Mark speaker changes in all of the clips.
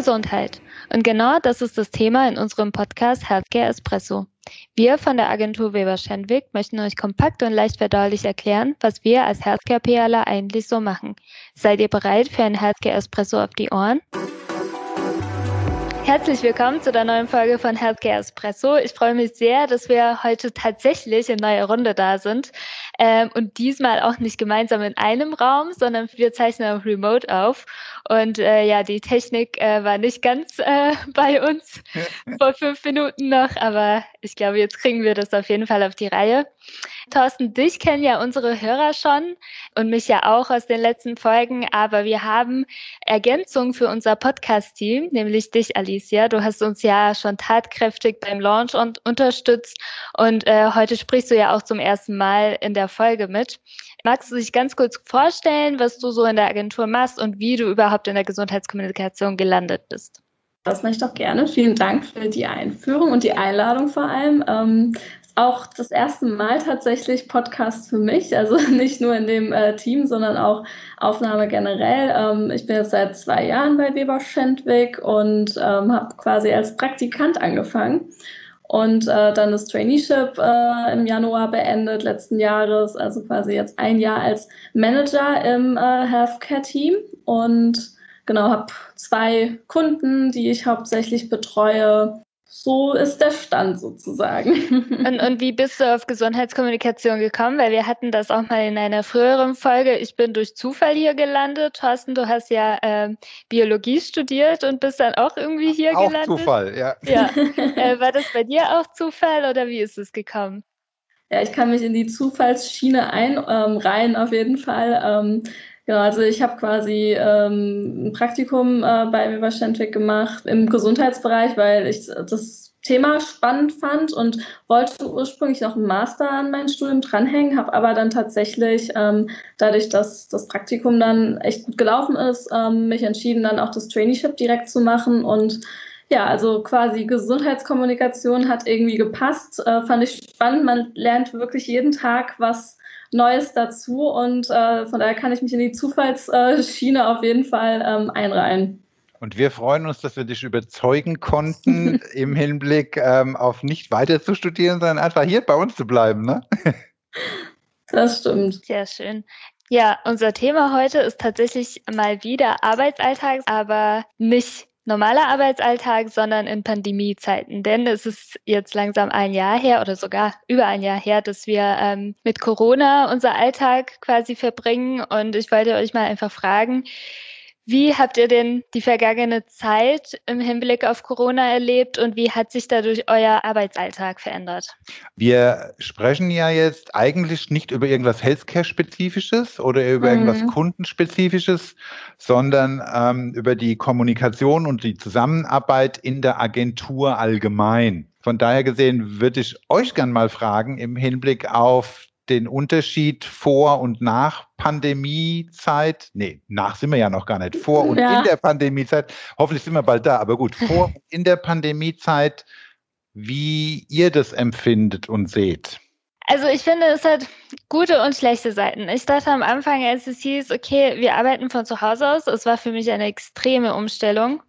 Speaker 1: Gesundheit. Und genau das ist das Thema in unserem Podcast Healthcare Espresso. Wir von der Agentur Weber Schendwick möchten euch kompakt und leicht verdaulich erklären, was wir als Healthcare PLer eigentlich so machen. Seid ihr bereit für ein Healthcare Espresso auf die Ohren? Herzlich willkommen zu der neuen Folge von Healthcare Espresso. Ich freue mich sehr, dass wir heute tatsächlich in neuer Runde da sind ähm, und diesmal auch nicht gemeinsam in einem Raum, sondern wir zeichnen auch remote auf. Und äh, ja, die Technik äh, war nicht ganz äh, bei uns vor fünf Minuten noch, aber ich glaube, jetzt kriegen wir das auf jeden Fall auf die Reihe. Thorsten, dich kennen ja unsere Hörer schon und mich ja auch aus den letzten Folgen, aber wir haben Ergänzungen für unser Podcast-Team, nämlich dich, Alicia. Du hast uns ja schon tatkräftig beim Launch und unterstützt und äh, heute sprichst du ja auch zum ersten Mal in der Folge mit. Magst du dich ganz kurz vorstellen, was du so in der Agentur machst und wie du überhaupt in der Gesundheitskommunikation gelandet bist?
Speaker 2: Das mache ich doch gerne. Vielen Dank für die Einführung und die Einladung vor allem. Ähm, auch das erste Mal tatsächlich Podcast für mich, also nicht nur in dem äh, Team, sondern auch Aufnahme generell. Ähm, ich bin jetzt seit zwei Jahren bei Weber Schendwick und ähm, habe quasi als Praktikant angefangen und äh, dann das Traineeship äh, im Januar beendet letzten Jahres, also quasi jetzt ein Jahr als Manager im äh, Healthcare-Team. Und genau habe zwei Kunden, die ich hauptsächlich betreue so ist der Stand sozusagen.
Speaker 1: Und, und, wie bist du auf Gesundheitskommunikation gekommen? Weil wir hatten das auch mal in einer früheren Folge. Ich bin durch Zufall hier gelandet. Thorsten, du hast ja äh, Biologie studiert und bist dann auch irgendwie hier
Speaker 3: auch
Speaker 1: gelandet.
Speaker 3: Zufall, ja.
Speaker 1: ja. Äh, war das bei dir auch Zufall oder wie ist es gekommen?
Speaker 2: Ja, ich kann mich in die Zufallsschiene einreihen, ähm, auf jeden Fall. Ähm, Genau, also ich habe quasi ähm, ein Praktikum äh, bei Weber Schendwick gemacht im Gesundheitsbereich, weil ich das Thema spannend fand und wollte ursprünglich noch einen Master an mein Studium dranhängen, habe aber dann tatsächlich, ähm, dadurch, dass das Praktikum dann echt gut gelaufen ist, ähm, mich entschieden, dann auch das Traineeship direkt zu machen und ja, also quasi Gesundheitskommunikation hat irgendwie gepasst, äh, fand ich spannend. Man lernt wirklich jeden Tag was Neues dazu und äh, von daher kann ich mich in die Zufallsschiene auf jeden Fall ähm, einreihen.
Speaker 3: Und wir freuen uns, dass wir dich überzeugen konnten, im Hinblick ähm, auf nicht weiter zu studieren, sondern einfach hier bei uns zu bleiben. Ne?
Speaker 2: Das stimmt.
Speaker 1: Sehr schön. Ja, unser Thema heute ist tatsächlich mal wieder Arbeitsalltag, aber nicht normaler Arbeitsalltag, sondern in Pandemiezeiten. Denn es ist jetzt langsam ein Jahr her oder sogar über ein Jahr her, dass wir ähm, mit Corona unser Alltag quasi verbringen. Und ich wollte euch mal einfach fragen, wie habt ihr denn die vergangene Zeit im Hinblick auf Corona erlebt und wie hat sich dadurch euer Arbeitsalltag verändert?
Speaker 3: Wir sprechen ja jetzt eigentlich nicht über irgendwas Healthcare-spezifisches oder über mhm. irgendwas Kundenspezifisches, sondern ähm, über die Kommunikation und die Zusammenarbeit in der Agentur allgemein. Von daher gesehen würde ich euch gern mal fragen im Hinblick auf den Unterschied vor und nach Pandemiezeit, nee, nach sind wir ja noch gar nicht, vor und ja. in der Pandemiezeit, hoffentlich sind wir bald da, aber gut, vor und in der Pandemiezeit, wie ihr das empfindet und seht.
Speaker 1: Also ich finde, es hat gute und schlechte Seiten. Ich dachte am Anfang, als es hieß, okay, wir arbeiten von zu Hause aus, es war für mich eine extreme Umstellung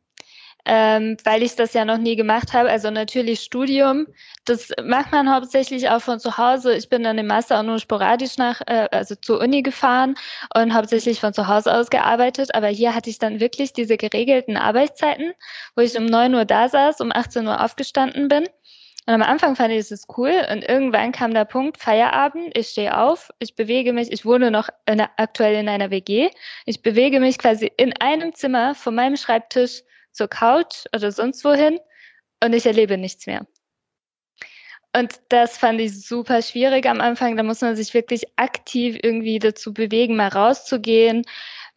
Speaker 1: ähm, weil ich das ja noch nie gemacht habe. Also natürlich Studium, das macht man hauptsächlich auch von zu Hause. Ich bin dann im Master auch nur sporadisch nach, äh, also zur Uni gefahren und hauptsächlich von zu Hause aus gearbeitet. Aber hier hatte ich dann wirklich diese geregelten Arbeitszeiten, wo ich um neun Uhr da saß, um 18 Uhr aufgestanden bin. Und am Anfang fand ich es cool und irgendwann kam der Punkt, Feierabend, ich stehe auf, ich bewege mich, ich wohne noch in, aktuell in einer WG, ich bewege mich quasi in einem Zimmer von meinem Schreibtisch zur Couch oder sonst wohin und ich erlebe nichts mehr. Und das fand ich super schwierig am Anfang. Da muss man sich wirklich aktiv irgendwie dazu bewegen, mal rauszugehen,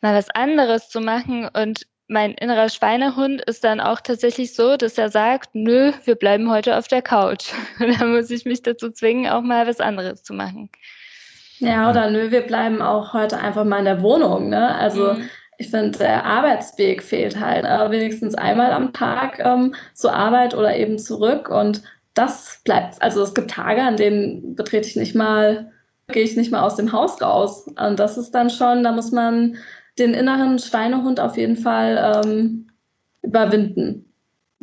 Speaker 1: mal was anderes zu machen. Und mein innerer Schweinehund ist dann auch tatsächlich so, dass er sagt, nö, wir bleiben heute auf der Couch. da muss ich mich dazu zwingen, auch mal was anderes zu machen.
Speaker 2: Ja, oder nö, wir bleiben auch heute einfach mal in der Wohnung. Ne? Also mhm ich finde, der Arbeitsweg fehlt halt äh, wenigstens einmal am Tag ähm, zur Arbeit oder eben zurück. Und das bleibt, also es gibt Tage, an denen betrete ich nicht mal, gehe ich nicht mal aus dem Haus raus. Und das ist dann schon, da muss man den inneren Schweinehund auf jeden Fall ähm, überwinden.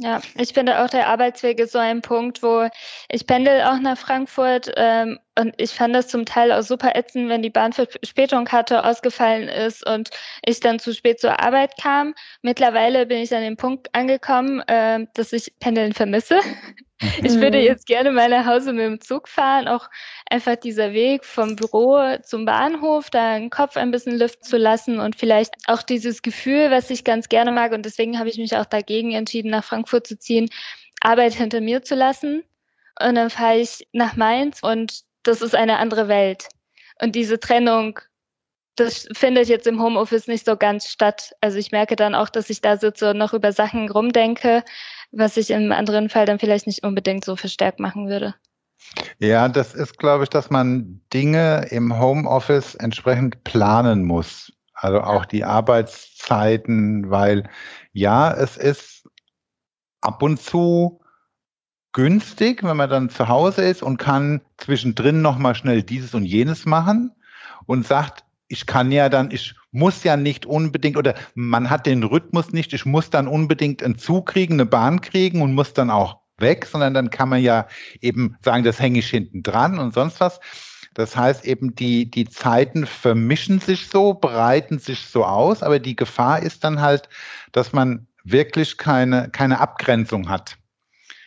Speaker 1: Ja, ich finde auch der Arbeitsweg ist so ein Punkt, wo ich pendel auch nach Frankfurt ähm, und ich fand das zum Teil auch super ätzend, wenn die Bahnverspätung hatte, ausgefallen ist und ich dann zu spät zur Arbeit kam. Mittlerweile bin ich an dem Punkt angekommen, äh, dass ich Pendeln vermisse. Ich würde mhm. jetzt gerne mal nach Hause mit dem Zug fahren, auch einfach dieser Weg vom Büro zum Bahnhof, da den Kopf ein bisschen lüften zu lassen und vielleicht auch dieses Gefühl, was ich ganz gerne mag und deswegen habe ich mich auch dagegen entschieden, nach Frankfurt zu ziehen, Arbeit hinter mir zu lassen. Und dann fahre ich nach Mainz und das ist eine andere Welt. Und diese Trennung, das findet jetzt im Homeoffice nicht so ganz statt. Also ich merke dann auch, dass ich da sitze und noch über Sachen rumdenke, was ich im anderen Fall dann vielleicht nicht unbedingt so verstärkt machen würde.
Speaker 3: Ja, das ist, glaube ich, dass man Dinge im Homeoffice entsprechend planen muss. Also auch die Arbeitszeiten, weil ja, es ist ab und zu günstig, wenn man dann zu Hause ist und kann zwischendrin nochmal schnell dieses und jenes machen und sagt, ich kann ja dann, ich muss ja nicht unbedingt oder man hat den Rhythmus nicht, ich muss dann unbedingt einen Zug kriegen, eine Bahn kriegen und muss dann auch weg, sondern dann kann man ja eben sagen, das hänge ich hinten dran und sonst was. Das heißt eben, die, die Zeiten vermischen sich so, breiten sich so aus, aber die Gefahr ist dann halt, dass man wirklich keine, keine Abgrenzung hat.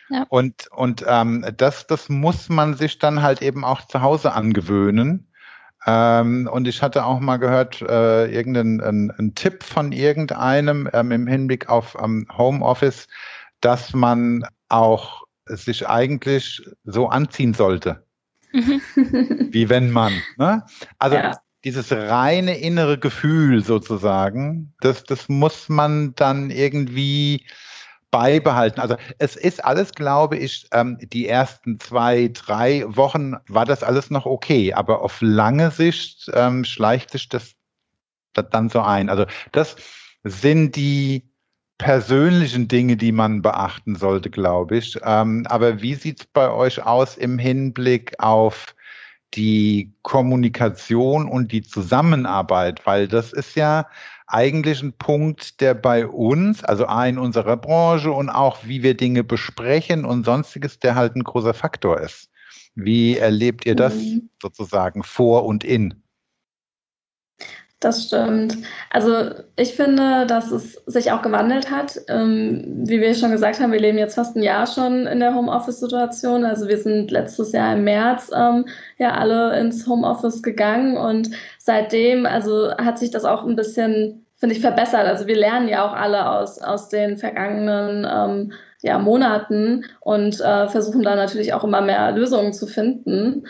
Speaker 3: Ja. Und, und ähm, das, das muss man sich dann halt eben auch zu Hause angewöhnen. Ähm, und ich hatte auch mal gehört, äh, irgendeinen ein, ein Tipp von irgendeinem ähm, im Hinblick auf ähm, Homeoffice, dass man auch sich eigentlich so anziehen sollte. Mhm. Wie wenn man. Ne? Also ja. dieses reine innere Gefühl sozusagen, das, das muss man dann irgendwie beibehalten. Also es ist alles, glaube ich, ähm, die ersten zwei, drei Wochen war das alles noch okay, aber auf lange Sicht ähm, schleicht sich das, das dann so ein. Also das sind die persönlichen Dinge, die man beachten sollte, glaube ich. Ähm, aber wie sieht es bei euch aus im Hinblick auf die Kommunikation und die Zusammenarbeit? Weil das ist ja eigentlich ein Punkt, der bei uns, also A in unserer Branche und auch wie wir Dinge besprechen und sonstiges, der halt ein großer Faktor ist. Wie erlebt ihr das mhm. sozusagen vor und in?
Speaker 2: Das stimmt. Also ich finde, dass es sich auch gewandelt hat. Ähm, wie wir schon gesagt haben, wir leben jetzt fast ein Jahr schon in der Homeoffice-Situation. Also wir sind letztes Jahr im März ähm, ja alle ins Homeoffice gegangen und seitdem, also hat sich das auch ein bisschen, finde ich, verbessert. Also wir lernen ja auch alle aus, aus den vergangenen ähm, ja, Monaten und äh, versuchen da natürlich auch immer mehr Lösungen zu finden.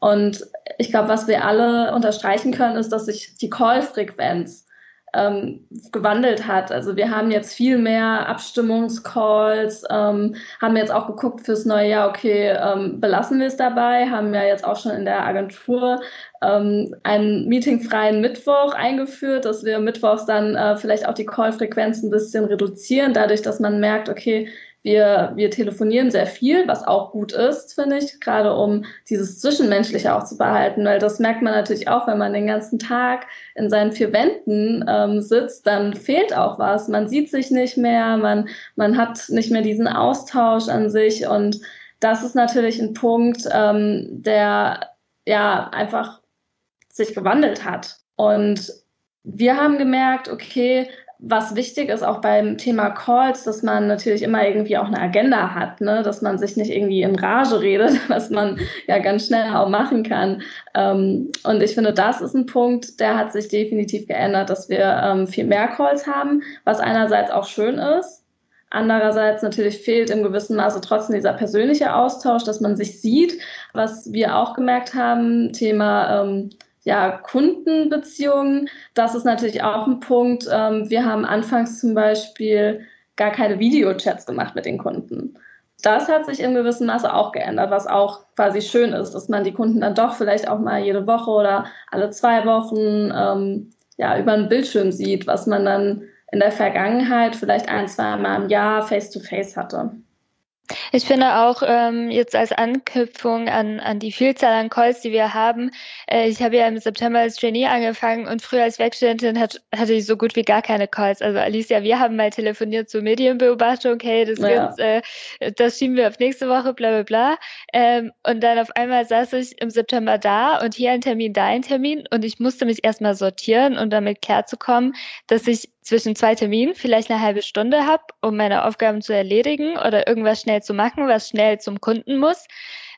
Speaker 2: Und ich glaube, was wir alle unterstreichen können, ist, dass sich die Call-Frequenz ähm, gewandelt hat. Also wir haben jetzt viel mehr Abstimmungscalls, ähm, haben jetzt auch geguckt fürs neue Jahr, okay, ähm, belassen wir es dabei, haben ja jetzt auch schon in der Agentur ähm, einen meetingfreien Mittwoch eingeführt, dass wir mittwochs dann äh, vielleicht auch die Call-Frequenz ein bisschen reduzieren, dadurch, dass man merkt, okay, wir, wir telefonieren sehr viel, was auch gut ist, finde ich, gerade um dieses Zwischenmenschliche auch zu behalten, weil das merkt man natürlich auch, wenn man den ganzen Tag in seinen vier Wänden ähm, sitzt, dann fehlt auch was. Man sieht sich nicht mehr, man, man hat nicht mehr diesen Austausch an sich und das ist natürlich ein Punkt, ähm, der ja einfach sich gewandelt hat. Und wir haben gemerkt, okay, was wichtig ist auch beim Thema Calls, dass man natürlich immer irgendwie auch eine Agenda hat, ne? dass man sich nicht irgendwie in Rage redet, was man ja ganz schnell auch machen kann. Ähm, und ich finde, das ist ein Punkt, der hat sich definitiv geändert, dass wir ähm, viel mehr Calls haben, was einerseits auch schön ist. Andererseits natürlich fehlt im gewissen Maße trotzdem dieser persönliche Austausch, dass man sich sieht. Was wir auch gemerkt haben, Thema ähm, ja, Kundenbeziehungen, das ist natürlich auch ein Punkt. Ähm, wir haben anfangs zum Beispiel gar keine Videochats gemacht mit den Kunden. Das hat sich in gewissem Maße auch geändert, was auch quasi schön ist, dass man die Kunden dann doch vielleicht auch mal jede Woche oder alle zwei Wochen ähm, ja, über einen Bildschirm sieht, was man dann in der Vergangenheit vielleicht ein, zwei Mal im Jahr face-to-face -face hatte.
Speaker 1: Ich finde auch ähm, jetzt als Anknüpfung an, an die Vielzahl an Calls, die wir haben, äh, ich habe ja im September als Trainee angefangen und früher als Werkstudentin hat, hatte ich so gut wie gar keine Calls. Also Alicia, wir haben mal telefoniert zur Medienbeobachtung, hey, das, ja. äh, das schieben wir auf nächste Woche, bla bla bla. Ähm, und dann auf einmal saß ich im September da und hier ein Termin, da ein Termin und ich musste mich erstmal sortieren und damit klarzukommen, dass ich zwischen zwei Terminen vielleicht eine halbe Stunde habe, um meine Aufgaben zu erledigen oder irgendwas schnell zu machen, was schnell zum Kunden muss.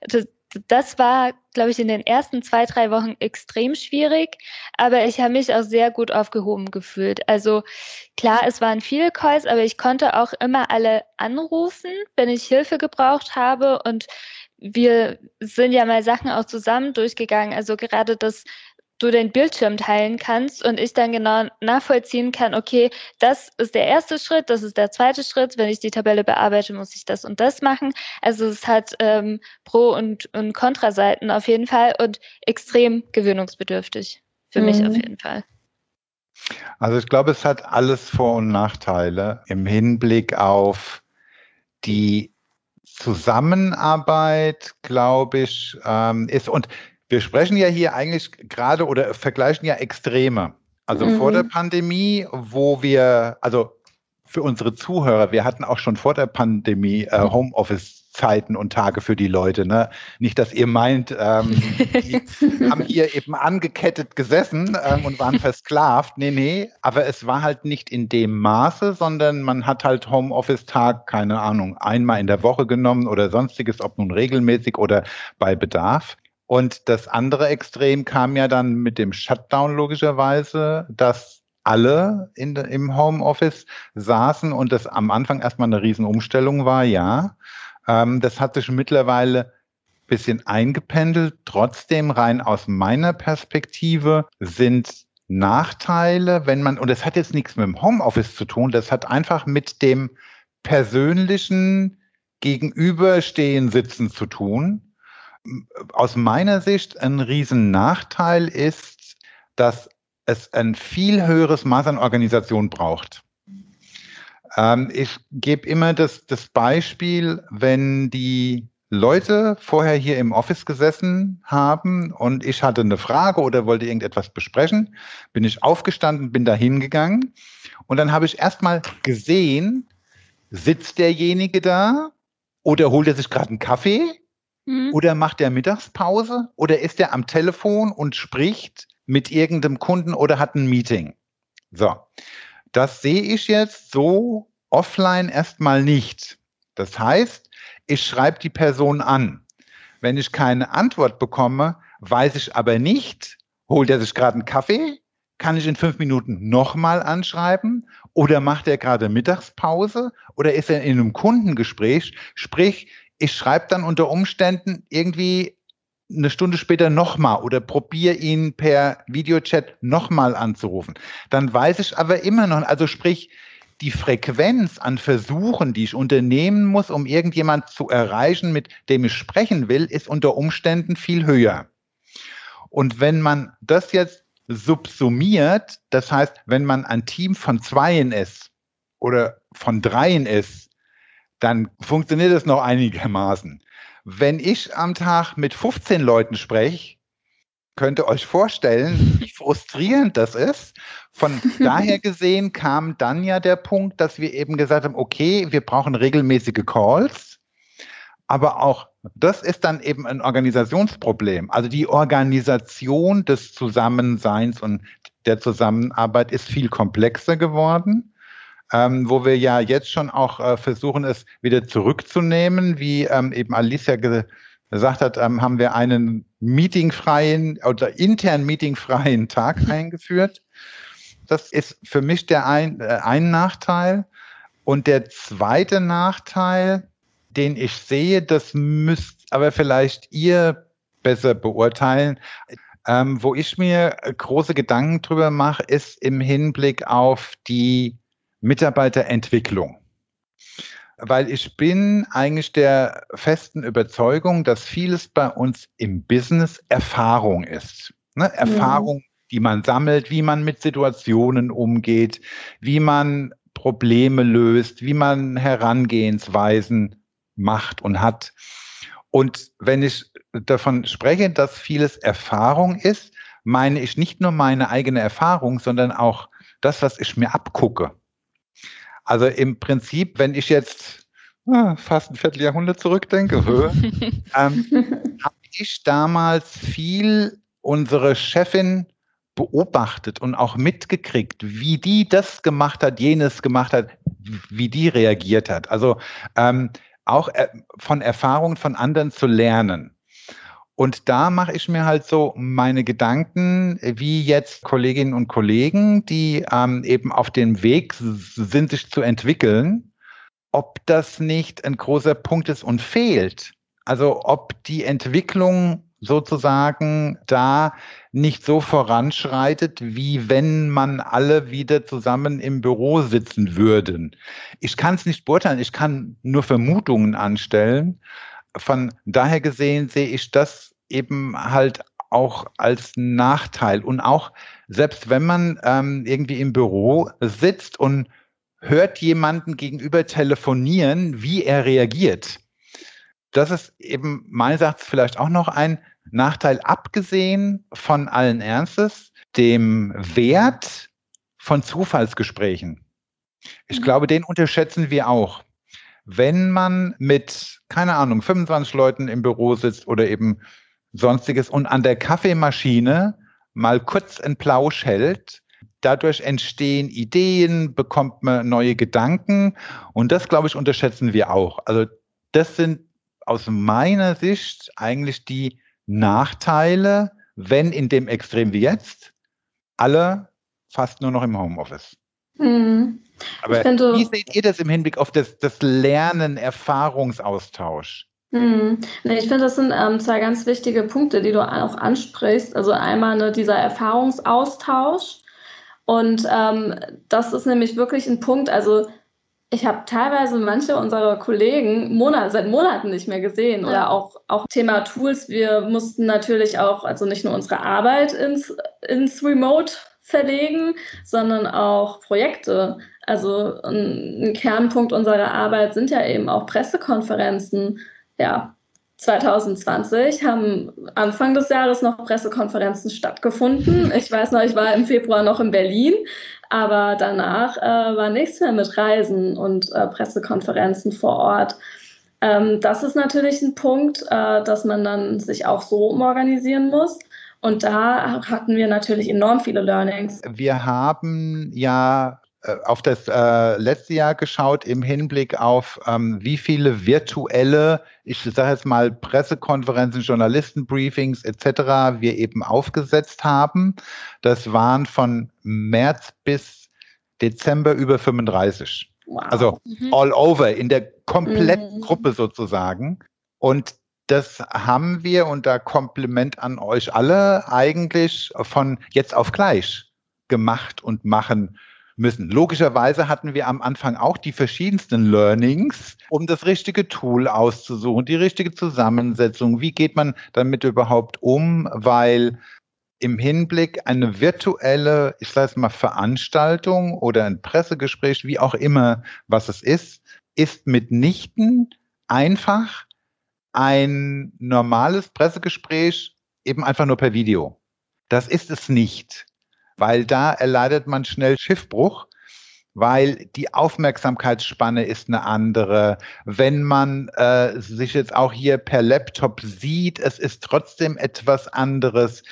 Speaker 1: Das, das war, glaube ich, in den ersten zwei, drei Wochen extrem schwierig, aber ich habe mich auch sehr gut aufgehoben gefühlt. Also klar, es waren viele Calls, aber ich konnte auch immer alle anrufen, wenn ich Hilfe gebraucht habe und wir sind ja mal Sachen auch zusammen durchgegangen. Also gerade das du den Bildschirm teilen kannst und ich dann genau nachvollziehen kann, okay, das ist der erste Schritt, das ist der zweite Schritt, wenn ich die Tabelle bearbeite, muss ich das und das machen. Also es hat ähm, Pro- und, und Kontraseiten auf jeden Fall und extrem gewöhnungsbedürftig für mhm. mich auf jeden Fall.
Speaker 3: Also ich glaube, es hat alles Vor- und Nachteile im Hinblick auf die Zusammenarbeit, glaube ich, ähm, ist und wir sprechen ja hier eigentlich gerade oder vergleichen ja Extreme. Also mhm. vor der Pandemie, wo wir, also für unsere Zuhörer, wir hatten auch schon vor der Pandemie äh, mhm. Homeoffice-Zeiten und Tage für die Leute. Ne? Nicht, dass ihr meint, ähm, die haben hier eben angekettet gesessen ähm, und waren versklavt. Nee, nee, aber es war halt nicht in dem Maße, sondern man hat halt Homeoffice-Tag, keine Ahnung, einmal in der Woche genommen oder sonstiges, ob nun regelmäßig oder bei Bedarf. Und das andere Extrem kam ja dann mit dem Shutdown logischerweise, dass alle in, im Homeoffice saßen und das am Anfang erstmal eine Riesenumstellung war, ja. Ähm, das hat sich mittlerweile ein bisschen eingependelt. Trotzdem rein aus meiner Perspektive sind Nachteile, wenn man, und das hat jetzt nichts mit dem Homeoffice zu tun, das hat einfach mit dem persönlichen Gegenüberstehen sitzen zu tun aus meiner Sicht ein Riesennachteil ist, dass es ein viel höheres Maß an Organisation braucht. Ähm, ich gebe immer das, das Beispiel, wenn die Leute vorher hier im Office gesessen haben und ich hatte eine Frage oder wollte irgendetwas besprechen, bin ich aufgestanden, bin da hingegangen und dann habe ich erstmal gesehen, sitzt derjenige da oder holt er sich gerade einen Kaffee Mhm. Oder macht er Mittagspause? Oder ist er am Telefon und spricht mit irgendeinem Kunden oder hat ein Meeting? So, das sehe ich jetzt so offline erstmal nicht. Das heißt, ich schreibe die Person an. Wenn ich keine Antwort bekomme, weiß ich aber nicht, holt er sich gerade einen Kaffee? Kann ich in fünf Minuten nochmal anschreiben? Oder macht er gerade Mittagspause? Oder ist er in einem Kundengespräch? Sprich, ich schreibe dann unter Umständen irgendwie eine Stunde später nochmal oder probiere ihn per Videochat nochmal anzurufen. Dann weiß ich aber immer noch, also sprich, die Frequenz an Versuchen, die ich unternehmen muss, um irgendjemand zu erreichen, mit dem ich sprechen will, ist unter Umständen viel höher. Und wenn man das jetzt subsumiert, das heißt, wenn man ein Team von Zweien ist oder von Dreien ist, dann funktioniert es noch einigermaßen. Wenn ich am Tag mit 15 Leuten spreche, könnt ihr euch vorstellen, wie frustrierend das ist. Von daher gesehen kam dann ja der Punkt, dass wir eben gesagt haben, okay, wir brauchen regelmäßige Calls, aber auch das ist dann eben ein Organisationsproblem. Also die Organisation des Zusammenseins und der Zusammenarbeit ist viel komplexer geworden ähm, wo wir ja jetzt schon auch äh, versuchen, es wieder zurückzunehmen. Wie ähm, eben Alicia gesagt hat, ähm, haben wir einen meetingfreien oder intern meetingfreien Tag eingeführt. Das ist für mich der ein, äh, ein Nachteil. Und der zweite Nachteil, den ich sehe, das müsst aber vielleicht ihr besser beurteilen. Ähm, wo ich mir große Gedanken drüber mache, ist im Hinblick auf die Mitarbeiterentwicklung. Weil ich bin eigentlich der festen Überzeugung, dass vieles bei uns im Business Erfahrung ist. Ne? Erfahrung, ja. die man sammelt, wie man mit Situationen umgeht, wie man Probleme löst, wie man Herangehensweisen macht und hat. Und wenn ich davon spreche, dass vieles Erfahrung ist, meine ich nicht nur meine eigene Erfahrung, sondern auch das, was ich mir abgucke. Also im Prinzip, wenn ich jetzt ah, fast ein Vierteljahrhundert zurückdenke, ähm, habe ich damals viel unsere Chefin beobachtet und auch mitgekriegt, wie die das gemacht hat, jenes gemacht hat, wie die reagiert hat. Also ähm, auch äh, von Erfahrungen von anderen zu lernen. Und da mache ich mir halt so meine Gedanken, wie jetzt Kolleginnen und Kollegen, die ähm, eben auf dem Weg sind, sich zu entwickeln, ob das nicht ein großer Punkt ist und fehlt. Also ob die Entwicklung sozusagen da nicht so voranschreitet, wie wenn man alle wieder zusammen im Büro sitzen würden. Ich kann es nicht beurteilen, ich kann nur Vermutungen anstellen. Von daher gesehen sehe ich das eben halt auch als Nachteil. Und auch selbst wenn man ähm, irgendwie im Büro sitzt und hört jemanden gegenüber telefonieren, wie er reagiert. Das ist eben meines Erachtens vielleicht auch noch ein Nachteil, abgesehen von allen Ernstes, dem Wert von Zufallsgesprächen. Ich mhm. glaube, den unterschätzen wir auch. Wenn man mit, keine Ahnung, 25 Leuten im Büro sitzt oder eben sonstiges und an der Kaffeemaschine mal kurz einen Plausch hält, dadurch entstehen Ideen, bekommt man neue Gedanken und das, glaube ich, unterschätzen wir auch. Also das sind aus meiner Sicht eigentlich die Nachteile, wenn in dem Extrem wie jetzt alle fast nur noch im Homeoffice. Mhm. Aber finde, wie seht ihr das im Hinblick auf das, das Lernen, Erfahrungsaustausch?
Speaker 2: Nee, ich finde, das sind ähm, zwei ganz wichtige Punkte, die du auch ansprichst. Also einmal ne, dieser Erfahrungsaustausch. Und ähm, das ist nämlich wirklich ein Punkt, also ich habe teilweise manche unserer Kollegen Monat, seit Monaten nicht mehr gesehen. Ja. Oder auch, auch Thema Tools. Wir mussten natürlich auch, also nicht nur unsere Arbeit ins, ins Remote verlegen, sondern auch Projekte. Also ein, Kernpunkt unserer Arbeit sind ja eben auch Pressekonferenzen. Ja, 2020 haben Anfang des Jahres noch Pressekonferenzen stattgefunden. Ich weiß noch, ich war im Februar noch in Berlin, aber danach äh, war nichts mehr mit Reisen und äh, Pressekonferenzen vor Ort. Ähm, das ist natürlich ein Punkt, äh, dass man dann sich auch so umorganisieren muss. Und da hatten wir natürlich enorm viele Learnings.
Speaker 3: Wir haben ja äh, auf das äh, letzte Jahr geschaut im Hinblick auf, ähm, wie viele virtuelle, ich sage jetzt mal Pressekonferenzen, Journalistenbriefings etc. wir eben aufgesetzt haben. Das waren von März bis Dezember über 35. Wow. Also mhm. all over in der kompletten mhm. Gruppe sozusagen. Und das haben wir und da Kompliment an euch alle eigentlich von jetzt auf gleich gemacht und machen müssen. Logischerweise hatten wir am Anfang auch die verschiedensten Learnings, um das richtige Tool auszusuchen, die richtige Zusammensetzung. Wie geht man damit überhaupt um? Weil im Hinblick eine virtuelle, ich sage mal, Veranstaltung oder ein Pressegespräch, wie auch immer, was es ist, ist mitnichten einfach ein normales Pressegespräch eben einfach nur per Video. Das ist es nicht weil da erleidet man schnell Schiffbruch, weil die Aufmerksamkeitsspanne ist eine andere. Wenn man äh, sich jetzt auch hier per Laptop sieht, es ist trotzdem etwas anderes.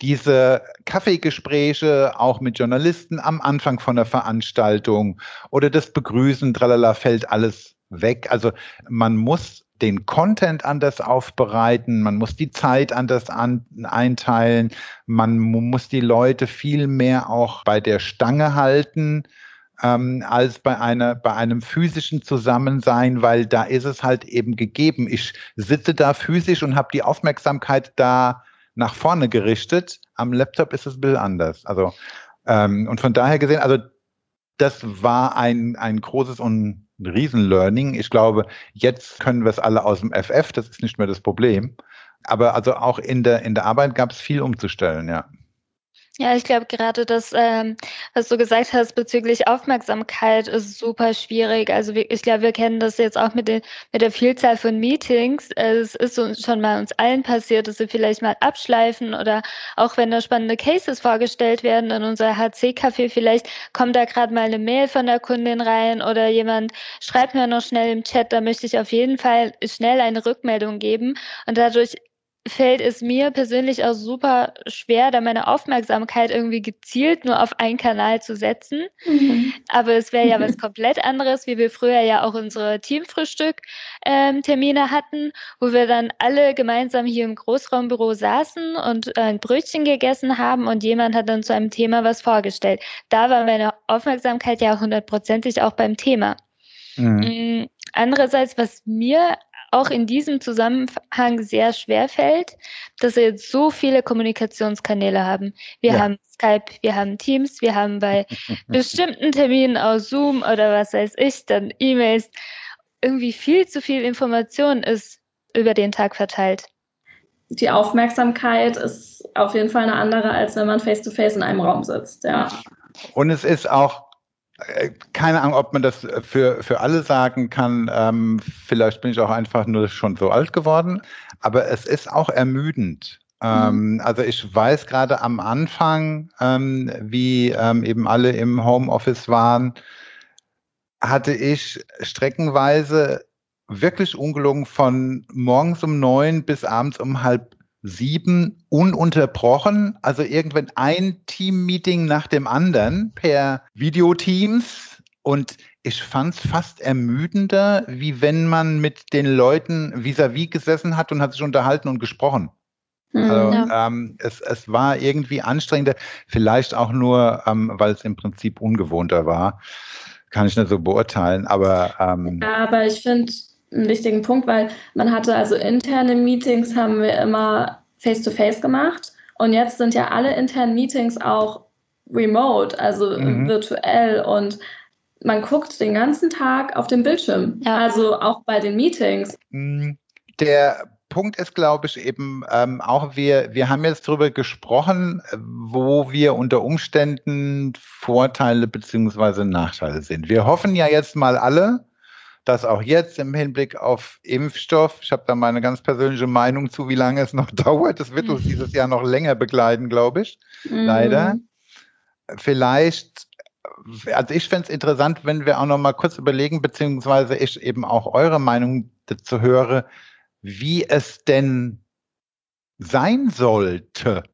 Speaker 3: Diese Kaffeegespräche auch mit Journalisten am Anfang von der Veranstaltung oder das Begrüßen, tralala, fällt alles weg. Also man muss den Content anders aufbereiten, man muss die Zeit anders an, einteilen, man muss die Leute viel mehr auch bei der Stange halten ähm, als bei einer bei einem physischen Zusammensein, weil da ist es halt eben gegeben. Ich sitze da physisch und habe die Aufmerksamkeit da nach vorne gerichtet. Am Laptop ist es ein bisschen anders. Also ähm, und von daher gesehen, also das war ein, ein großes und ein Riesen-Learning. Ich glaube, jetzt können wir es alle aus dem FF, das ist nicht mehr das Problem. Aber also auch in der, in der Arbeit gab es viel umzustellen, ja.
Speaker 1: Ja, ich glaube gerade das, ähm, was du gesagt hast bezüglich Aufmerksamkeit, ist super schwierig. Also wir, ich glaube, wir kennen das jetzt auch mit, den, mit der Vielzahl von Meetings. Es ist uns schon mal uns allen passiert, dass wir vielleicht mal abschleifen oder auch wenn da spannende Cases vorgestellt werden in unser HC-Café, vielleicht kommt da gerade mal eine Mail von der Kundin rein oder jemand schreibt mir noch schnell im Chat, da möchte ich auf jeden Fall schnell eine Rückmeldung geben. Und dadurch fällt es mir persönlich auch super schwer, da meine Aufmerksamkeit irgendwie gezielt nur auf einen Kanal zu setzen. Mhm. Aber es wäre ja was komplett anderes, wie wir früher ja auch unsere Teamfrühstück-Termine ähm, hatten, wo wir dann alle gemeinsam hier im Großraumbüro saßen und äh, ein Brötchen gegessen haben und jemand hat dann zu einem Thema was vorgestellt. Da war meine Aufmerksamkeit ja hundertprozentig auch beim Thema. Mhm. Mm, andererseits, was mir auch in diesem Zusammenhang sehr schwer fällt, dass wir jetzt so viele Kommunikationskanäle haben. Wir ja. haben Skype, wir haben Teams, wir haben bei bestimmten Terminen aus Zoom oder was weiß ich, dann E-Mails. Irgendwie viel zu viel Information ist über den Tag verteilt.
Speaker 2: Die Aufmerksamkeit ist auf jeden Fall eine andere, als wenn man face-to-face -face in einem Raum sitzt, ja.
Speaker 3: Und es ist auch keine Ahnung, ob man das für, für alle sagen kann. Ähm, vielleicht bin ich auch einfach nur schon so alt geworden. Aber es ist auch ermüdend. Ähm, mhm. Also ich weiß gerade am Anfang, ähm, wie ähm, eben alle im Homeoffice waren, hatte ich streckenweise wirklich ungelungen von morgens um neun bis abends um halb sieben ununterbrochen, also irgendwann ein Team-Meeting nach dem anderen per Videoteams und ich fand es fast ermüdender, wie wenn man mit den Leuten vis-à-vis -vis gesessen hat und hat sich unterhalten und gesprochen. Mhm, also, ja. ähm, es, es war irgendwie anstrengender, vielleicht auch nur, ähm, weil es im Prinzip ungewohnter war. Kann ich nicht so beurteilen, aber. Ähm,
Speaker 2: ja, aber ich finde, einen wichtigen Punkt, weil man hatte also interne Meetings haben wir immer face-to-face -face gemacht und jetzt sind ja alle internen Meetings auch remote, also mhm. virtuell und man guckt den ganzen Tag auf dem Bildschirm, ja. also auch bei den Meetings.
Speaker 3: Mhm. Der Punkt ist, glaube ich, eben ähm, auch wir, wir haben jetzt darüber gesprochen, wo wir unter Umständen Vorteile beziehungsweise Nachteile sind. Wir hoffen ja jetzt mal alle, dass auch jetzt im Hinblick auf Impfstoff, ich habe da meine ganz persönliche Meinung zu, wie lange es noch dauert. Das wird uns mhm. dieses Jahr noch länger begleiten, glaube ich. Mhm. Leider. Vielleicht, also ich fände es interessant, wenn wir auch noch mal kurz überlegen, beziehungsweise ich eben auch eure Meinung dazu höre, wie es denn sein sollte,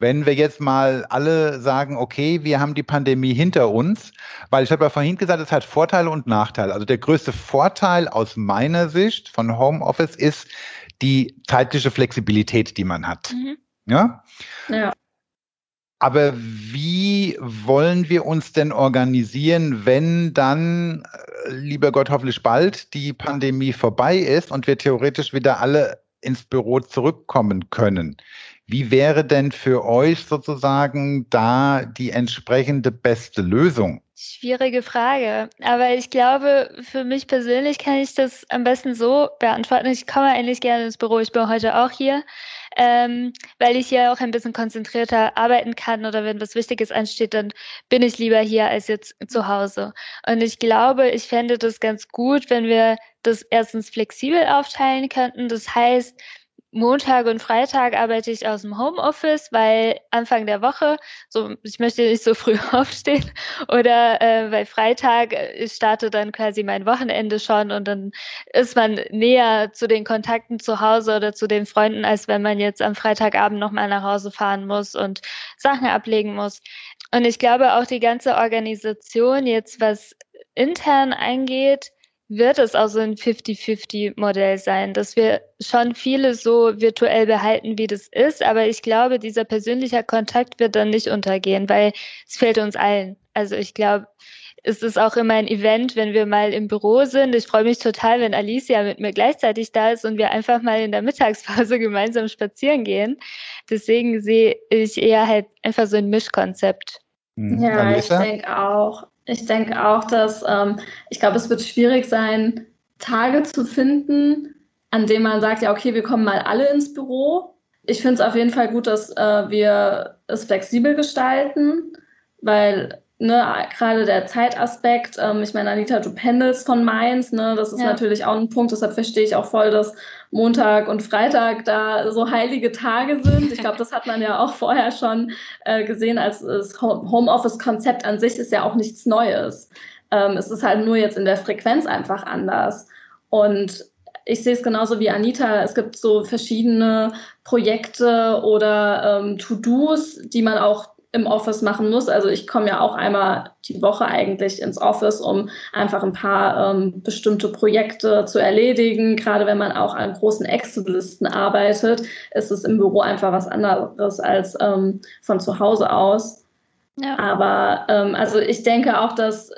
Speaker 3: wenn wir jetzt mal alle sagen, okay, wir haben die Pandemie hinter uns, weil ich habe ja vorhin gesagt, es hat Vorteile und Nachteile. Also der größte Vorteil aus meiner Sicht von Homeoffice ist die zeitliche Flexibilität, die man hat. Mhm. Ja? ja. Aber wie wollen wir uns denn organisieren, wenn dann, äh, lieber Gott, hoffentlich bald die Pandemie vorbei ist und wir theoretisch wieder alle ins Büro zurückkommen können? Wie wäre denn für euch sozusagen da die entsprechende beste Lösung?
Speaker 1: Schwierige Frage. Aber ich glaube, für mich persönlich kann ich das am besten so beantworten. Ich komme eigentlich gerne ins Büro. Ich bin heute auch hier, ähm, weil ich hier auch ein bisschen konzentrierter arbeiten kann oder wenn was Wichtiges ansteht, dann bin ich lieber hier als jetzt zu Hause. Und ich glaube, ich fände das ganz gut, wenn wir das erstens flexibel aufteilen könnten. Das heißt, Montag und Freitag arbeite ich aus dem Homeoffice, weil Anfang der Woche, so ich möchte nicht so früh aufstehen, oder äh, weil Freitag äh, ich starte dann quasi mein Wochenende schon und dann ist man näher zu den Kontakten zu Hause oder zu den Freunden, als wenn man jetzt am Freitagabend nochmal nach Hause fahren muss und Sachen ablegen muss. Und ich glaube auch die ganze Organisation jetzt, was intern eingeht, wird es auch so ein 50-50-Modell sein, dass wir schon viele so virtuell behalten, wie das ist. Aber ich glaube, dieser persönliche Kontakt wird dann nicht untergehen, weil es fehlt uns allen. Also ich glaube, es ist auch immer ein Event, wenn wir mal im Büro sind. Ich freue mich total, wenn Alicia mit mir gleichzeitig da ist und wir einfach mal in der Mittagspause gemeinsam spazieren gehen. Deswegen sehe ich eher halt einfach so ein Mischkonzept.
Speaker 2: Hm. Ja, Alicia? ich denke auch. Ich denke auch, dass ähm, ich glaube, es wird schwierig sein, Tage zu finden, an denen man sagt, ja, okay, wir kommen mal alle ins Büro. Ich finde es auf jeden Fall gut, dass äh, wir es flexibel gestalten, weil ne, gerade der Zeitaspekt, ähm, ich meine, Anita, du pendelst von Mainz, ne, das ist ja. natürlich auch ein Punkt, deshalb verstehe ich auch voll, dass Montag und Freitag da so heilige Tage sind. Ich glaube, das hat man ja auch vorher schon äh, gesehen, als das Homeoffice-Konzept an sich ist ja auch nichts Neues. Ähm, es ist halt nur jetzt in der Frequenz einfach anders. Und ich sehe es genauso wie Anita. Es gibt so verschiedene Projekte oder ähm, To-Dos, die man auch im Office machen muss. Also ich komme ja auch einmal die Woche eigentlich ins Office, um einfach ein paar ähm, bestimmte Projekte zu erledigen. Gerade wenn man auch an großen Excel-Listen arbeitet, ist es im Büro einfach was anderes als ähm, von zu Hause aus. Ja. Aber ähm, also ich denke auch, dass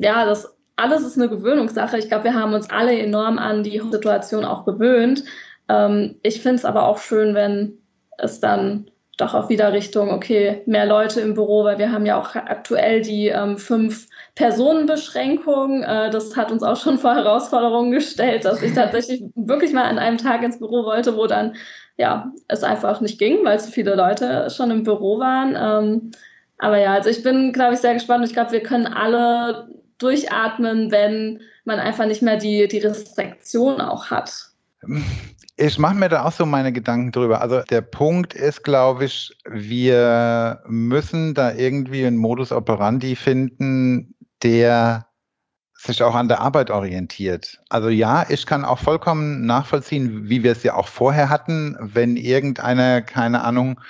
Speaker 2: ja, das alles ist eine Gewöhnungssache. Ich glaube, wir haben uns alle enorm an die Situation auch gewöhnt. Ähm, ich finde es aber auch schön, wenn es dann doch auch wieder Richtung, okay, mehr Leute im Büro, weil wir haben ja auch aktuell die ähm, fünf Personenbeschränkung. Äh, das hat uns auch schon vor Herausforderungen gestellt, dass ich tatsächlich wirklich mal an einem Tag ins Büro wollte, wo dann ja es einfach nicht ging, weil zu viele Leute schon im Büro waren. Ähm, aber ja, also ich bin, glaube ich, sehr gespannt. Ich glaube, wir können alle durchatmen, wenn man einfach nicht mehr die, die Restriktion auch hat.
Speaker 3: Ich mache mir da auch so meine Gedanken drüber. Also der Punkt ist, glaube ich, wir müssen da irgendwie einen Modus operandi finden, der sich auch an der Arbeit orientiert. Also ja, ich kann auch vollkommen nachvollziehen, wie wir es ja auch vorher hatten, wenn irgendeiner, keine Ahnung,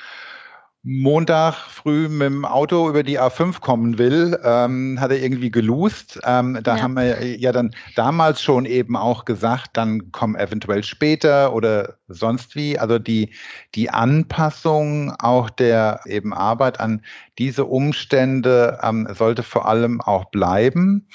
Speaker 3: Montag früh mit dem Auto über die A5 kommen will, ähm, hat er irgendwie gelust. Ähm, da ja. haben wir ja dann damals schon eben auch gesagt, dann komm eventuell später oder sonst wie. Also die, die Anpassung auch der eben Arbeit an diese Umstände ähm, sollte vor allem auch bleiben.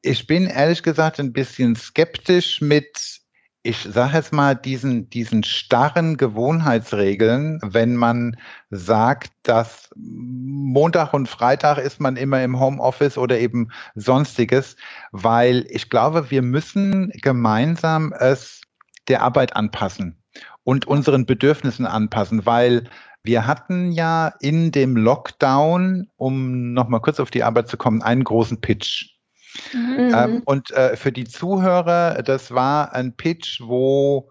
Speaker 3: Ich bin ehrlich gesagt ein bisschen skeptisch mit ich sage jetzt mal, diesen, diesen starren Gewohnheitsregeln, wenn man sagt, dass Montag und Freitag ist man immer im Homeoffice oder eben sonstiges, weil ich glaube, wir müssen gemeinsam es der Arbeit anpassen und unseren Bedürfnissen anpassen, weil wir hatten ja in dem Lockdown, um nochmal kurz auf die Arbeit zu kommen, einen großen Pitch. Mhm. Ähm, und äh, für die Zuhörer, das war ein Pitch, wo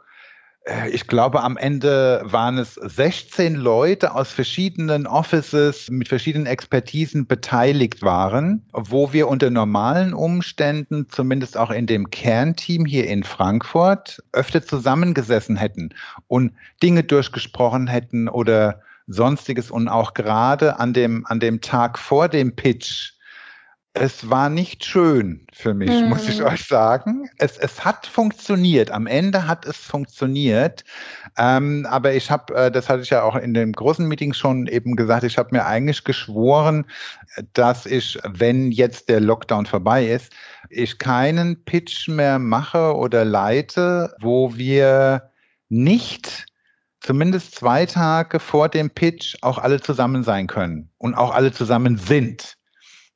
Speaker 3: äh, ich glaube, am Ende waren es 16 Leute aus verschiedenen Offices mit verschiedenen Expertisen beteiligt waren, wo wir unter normalen Umständen, zumindest auch in dem Kernteam hier in Frankfurt, öfter zusammengesessen hätten und Dinge durchgesprochen hätten oder sonstiges und auch gerade an dem, an dem Tag vor dem Pitch es war nicht schön für mich, mhm. muss ich euch sagen. Es, es hat funktioniert. Am Ende hat es funktioniert. Ähm, aber ich habe, äh, das hatte ich ja auch in den großen Meetings schon eben gesagt, ich habe mir eigentlich geschworen, dass ich, wenn jetzt der Lockdown vorbei ist, ich keinen Pitch mehr mache oder leite, wo wir nicht zumindest zwei Tage vor dem Pitch auch alle zusammen sein können und auch alle zusammen sind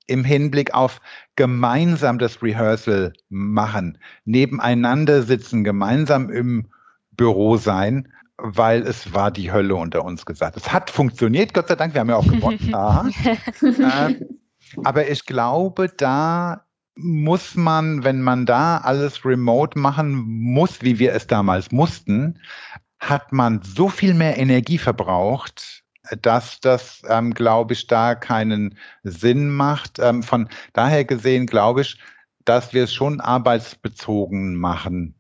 Speaker 3: im Hinblick auf gemeinsam das Rehearsal machen, nebeneinander sitzen, gemeinsam im Büro sein, weil es war die Hölle unter uns gesagt. Es hat funktioniert, Gott sei Dank, wir haben ja auch gewonnen. äh, aber ich glaube, da muss man, wenn man da alles remote machen muss, wie wir es damals mussten, hat man so viel mehr Energie verbraucht, dass das, ähm, glaube ich, da keinen Sinn macht. Ähm, von daher gesehen glaube ich, dass wir es schon arbeitsbezogen machen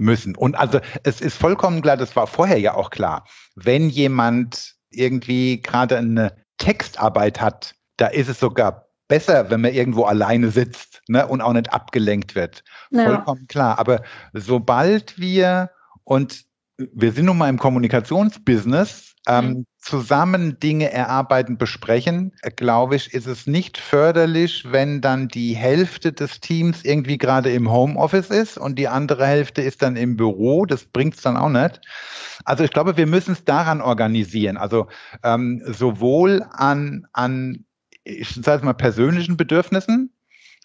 Speaker 3: müssen. Und also es ist vollkommen klar, das war vorher ja auch klar, wenn jemand irgendwie gerade eine Textarbeit hat, da ist es sogar besser, wenn man irgendwo alleine sitzt ne, und auch nicht abgelenkt wird. Ja. Vollkommen klar. Aber sobald wir, und wir sind nun mal im Kommunikationsbusiness, ähm, mhm. zusammen Dinge erarbeiten, besprechen, glaube ich, ist es nicht förderlich, wenn dann die Hälfte des Teams irgendwie gerade im Homeoffice ist und die andere Hälfte ist dann im Büro. Das bringt es dann auch nicht. Also ich glaube, wir müssen es daran organisieren. Also ähm, sowohl an, an ich sage mal, persönlichen Bedürfnissen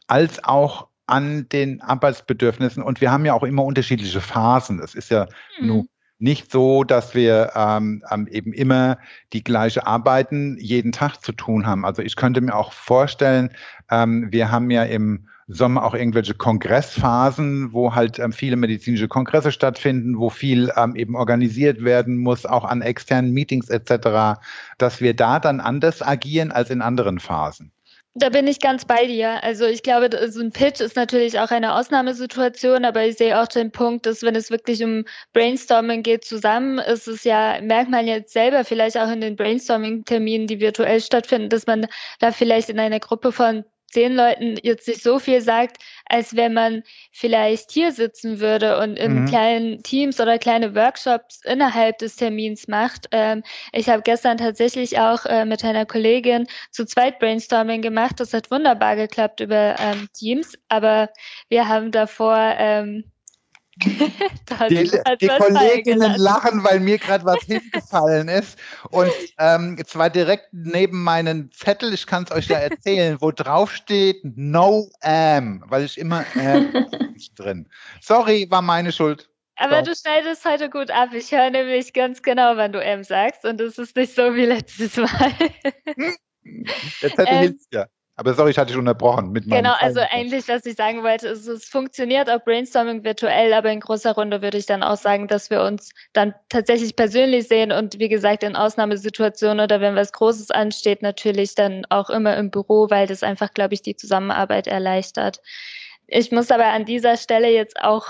Speaker 3: als auch an den Arbeitsbedürfnissen. Und wir haben ja auch immer unterschiedliche Phasen. Das ist ja mhm. nur nicht so, dass wir ähm, ähm, eben immer die gleiche Arbeiten jeden Tag zu tun haben. Also ich könnte mir auch vorstellen, ähm, wir haben ja im Sommer auch irgendwelche Kongressphasen, wo halt ähm, viele medizinische Kongresse stattfinden, wo viel ähm, eben organisiert werden muss, auch an externen Meetings etc., dass wir da dann anders agieren als in anderen Phasen.
Speaker 1: Da bin ich ganz bei dir. Also ich glaube, so ein Pitch ist natürlich auch eine Ausnahmesituation, aber ich sehe auch den Punkt, dass wenn es wirklich um Brainstorming geht zusammen, ist es ja, merkt man jetzt selber vielleicht auch in den Brainstorming-Terminen, die virtuell stattfinden, dass man da vielleicht in einer Gruppe von zehn Leuten jetzt nicht so viel sagt, als wenn man vielleicht hier sitzen würde und in mhm. kleinen Teams oder kleine Workshops innerhalb des Termins macht. Ähm, ich habe gestern tatsächlich auch äh, mit einer Kollegin zu zweit Brainstorming gemacht. Das hat wunderbar geklappt über ähm, Teams, aber wir haben davor ähm,
Speaker 3: die, die Kolleginnen lachen, weil mir gerade was hingefallen ist. Und ähm, zwar direkt neben meinen Zettel, ich kann es euch ja erzählen, wo drauf steht No Am, weil ich immer Am drin. Sorry, war meine Schuld.
Speaker 1: Aber du schneidest heute gut ab. Ich höre nämlich ganz genau, wann du M sagst und es ist nicht so wie letztes Mal.
Speaker 3: Jetzt hätte ähm, ja. Aber sorry, ich hatte dich unterbrochen mit
Speaker 1: Genau, also eigentlich, was ich sagen wollte, ist, es funktioniert auch Brainstorming virtuell, aber in großer Runde würde ich dann auch sagen, dass wir uns dann tatsächlich persönlich sehen und wie gesagt, in Ausnahmesituationen oder wenn was Großes ansteht, natürlich dann auch immer im Büro, weil das einfach, glaube ich, die Zusammenarbeit erleichtert. Ich muss aber an dieser Stelle jetzt auch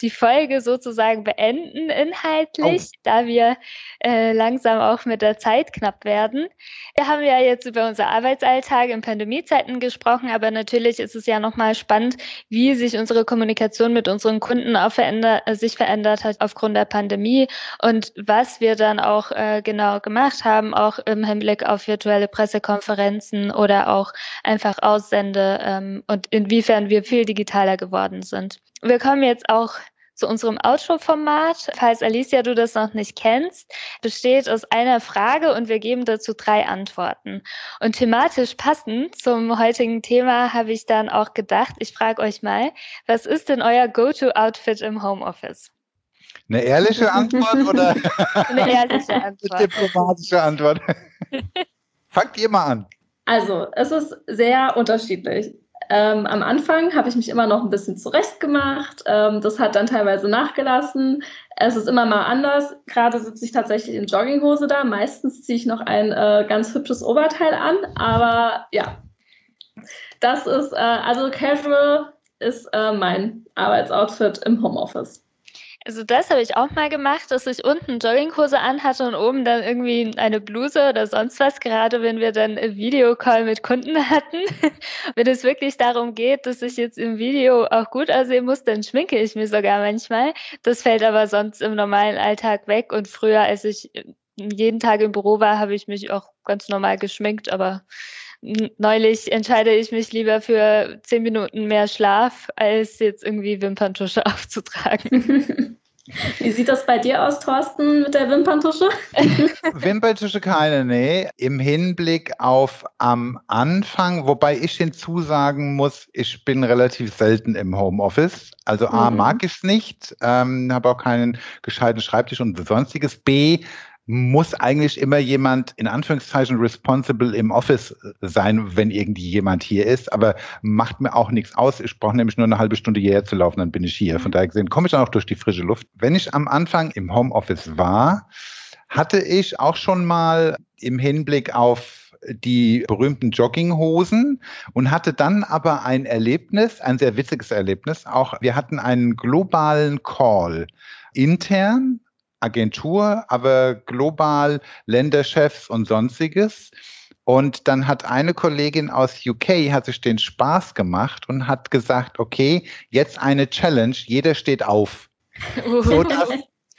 Speaker 1: die Folge sozusagen beenden inhaltlich, oh. da wir äh, langsam auch mit der Zeit knapp werden. Wir haben ja jetzt über unser Arbeitsalltag in Pandemiezeiten gesprochen, aber natürlich ist es ja nochmal spannend, wie sich unsere Kommunikation mit unseren Kunden auch verändert, äh, sich verändert hat aufgrund der Pandemie und was wir dann auch äh, genau gemacht haben, auch im Hinblick auf virtuelle Pressekonferenzen oder auch einfach Aussende ähm, und inwiefern wir viel digitaler geworden sind. Wir kommen jetzt auch zu unserem Outro-Format. Falls Alicia du das noch nicht kennst, besteht aus einer Frage und wir geben dazu drei Antworten. Und thematisch passend zum heutigen Thema habe ich dann auch gedacht, ich frage euch mal, was ist denn euer Go-To-Outfit im Homeoffice?
Speaker 3: Eine ehrliche Antwort oder
Speaker 1: eine ehrliche Antwort?
Speaker 3: Eine diplomatische Antwort. Fangt ihr mal an.
Speaker 2: Also, es ist sehr unterschiedlich. Ähm, am Anfang habe ich mich immer noch ein bisschen zurechtgemacht. Ähm, das hat dann teilweise nachgelassen. Es ist immer mal anders. Gerade sitze ich tatsächlich in Jogginghose da. Meistens ziehe ich noch ein äh, ganz hübsches Oberteil an. Aber ja, das ist, äh, also casual ist äh, mein Arbeitsoutfit im Homeoffice.
Speaker 1: Also das habe ich auch mal gemacht, dass ich unten Jogginghose anhatte und oben dann irgendwie eine Bluse oder sonst was, gerade wenn wir dann einen Videocall mit Kunden hatten. wenn es wirklich darum geht, dass ich jetzt im Video auch gut aussehen muss, dann schminke ich mir sogar manchmal. Das fällt aber sonst im normalen Alltag weg und früher, als ich jeden Tag im Büro war, habe ich mich auch ganz normal geschminkt, aber neulich entscheide ich mich lieber für zehn Minuten mehr Schlaf, als jetzt irgendwie Wimperntusche aufzutragen.
Speaker 2: Wie sieht das bei dir aus, Thorsten, mit der Wimperntusche?
Speaker 3: Wimperntusche keine, nee. Im Hinblick auf am Anfang, wobei ich hinzusagen muss, ich bin relativ selten im Homeoffice. Also A, mhm. mag ich es nicht, ähm, habe auch keinen gescheiten Schreibtisch und sonstiges. B, muss eigentlich immer jemand in Anführungszeichen responsible im Office sein, wenn irgendwie jemand hier ist. Aber macht mir auch nichts aus. Ich brauche nämlich nur eine halbe Stunde hierher zu laufen, dann bin ich hier. Von daher gesehen komme ich dann auch durch die frische Luft. Wenn ich am Anfang im Homeoffice war, hatte ich auch schon mal im Hinblick auf die berühmten Jogginghosen und hatte dann aber ein Erlebnis, ein sehr witziges Erlebnis. Auch wir hatten einen globalen Call intern Agentur, aber global Länderchefs und sonstiges. Und dann hat eine Kollegin aus UK hat sich den Spaß gemacht und hat gesagt, okay, jetzt eine Challenge, jeder steht auf. so dass,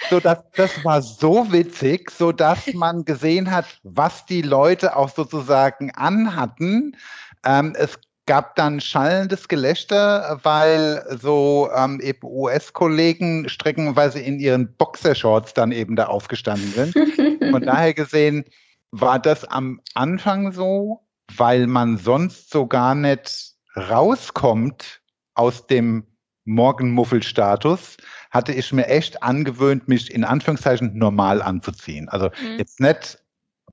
Speaker 3: so dass, das war so witzig, so dass man gesehen hat, was die Leute auch sozusagen anhatten. Ähm, es gab dann schallendes Gelächter, weil so ähm, eben US-Kollegen streckenweise in ihren Boxershorts dann eben da aufgestanden sind. Von daher gesehen war das am Anfang so, weil man sonst so gar nicht rauskommt aus dem Morgenmuffelstatus, hatte ich mir echt angewöhnt, mich in Anführungszeichen normal anzuziehen. Also mhm. jetzt nicht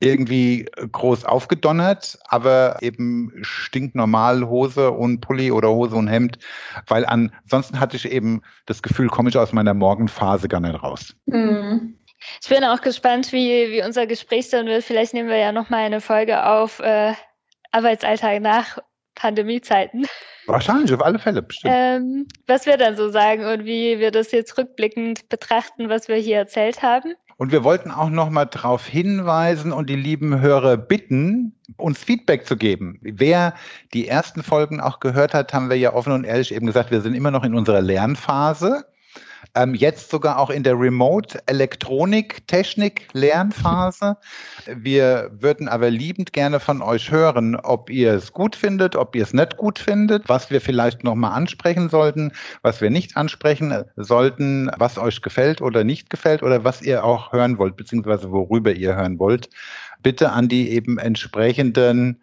Speaker 3: irgendwie groß aufgedonnert, aber eben stinknormal Hose und Pulli oder Hose und Hemd, weil ansonsten hatte ich eben das Gefühl, komme ich aus meiner Morgenphase gar nicht raus.
Speaker 1: Mhm. Ich bin auch gespannt, wie, wie unser Gespräch sein wird. Vielleicht nehmen wir ja nochmal eine Folge auf äh, Arbeitsalltag nach Pandemiezeiten.
Speaker 3: Wahrscheinlich, auf alle Fälle, bestimmt.
Speaker 1: Ähm, was wir dann so sagen und wie wir das jetzt rückblickend betrachten, was wir hier erzählt haben.
Speaker 3: Und wir wollten auch noch mal darauf hinweisen und die lieben Hörer bitten, uns Feedback zu geben. Wer die ersten Folgen auch gehört hat, haben wir ja offen und ehrlich eben gesagt, wir sind immer noch in unserer Lernphase ähm, jetzt sogar auch in der Remote Elektronik Technik Lernphase. Wir würden aber liebend gerne von euch hören, ob ihr es gut findet, ob ihr es nicht gut findet, was wir vielleicht nochmal ansprechen sollten, was wir nicht ansprechen sollten, was euch gefällt oder nicht gefällt oder was ihr auch hören wollt, beziehungsweise worüber ihr hören wollt. Bitte an die eben entsprechenden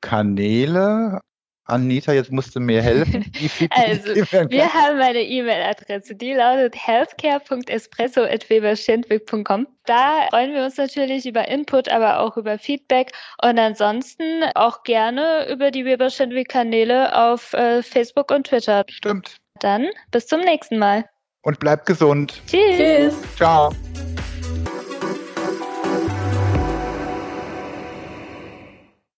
Speaker 3: Kanäle Anita, jetzt musst du mir helfen.
Speaker 1: also, wir haben eine E-Mail-Adresse, die lautet healthcare.espresso.weberschindwick.com. Da freuen wir uns natürlich über Input, aber auch über Feedback und ansonsten auch gerne über die Weber Kanäle auf äh, Facebook und Twitter.
Speaker 3: Stimmt.
Speaker 1: Dann bis zum nächsten Mal.
Speaker 3: Und bleibt gesund.
Speaker 1: Tschüss. Tschüss.
Speaker 3: Ciao.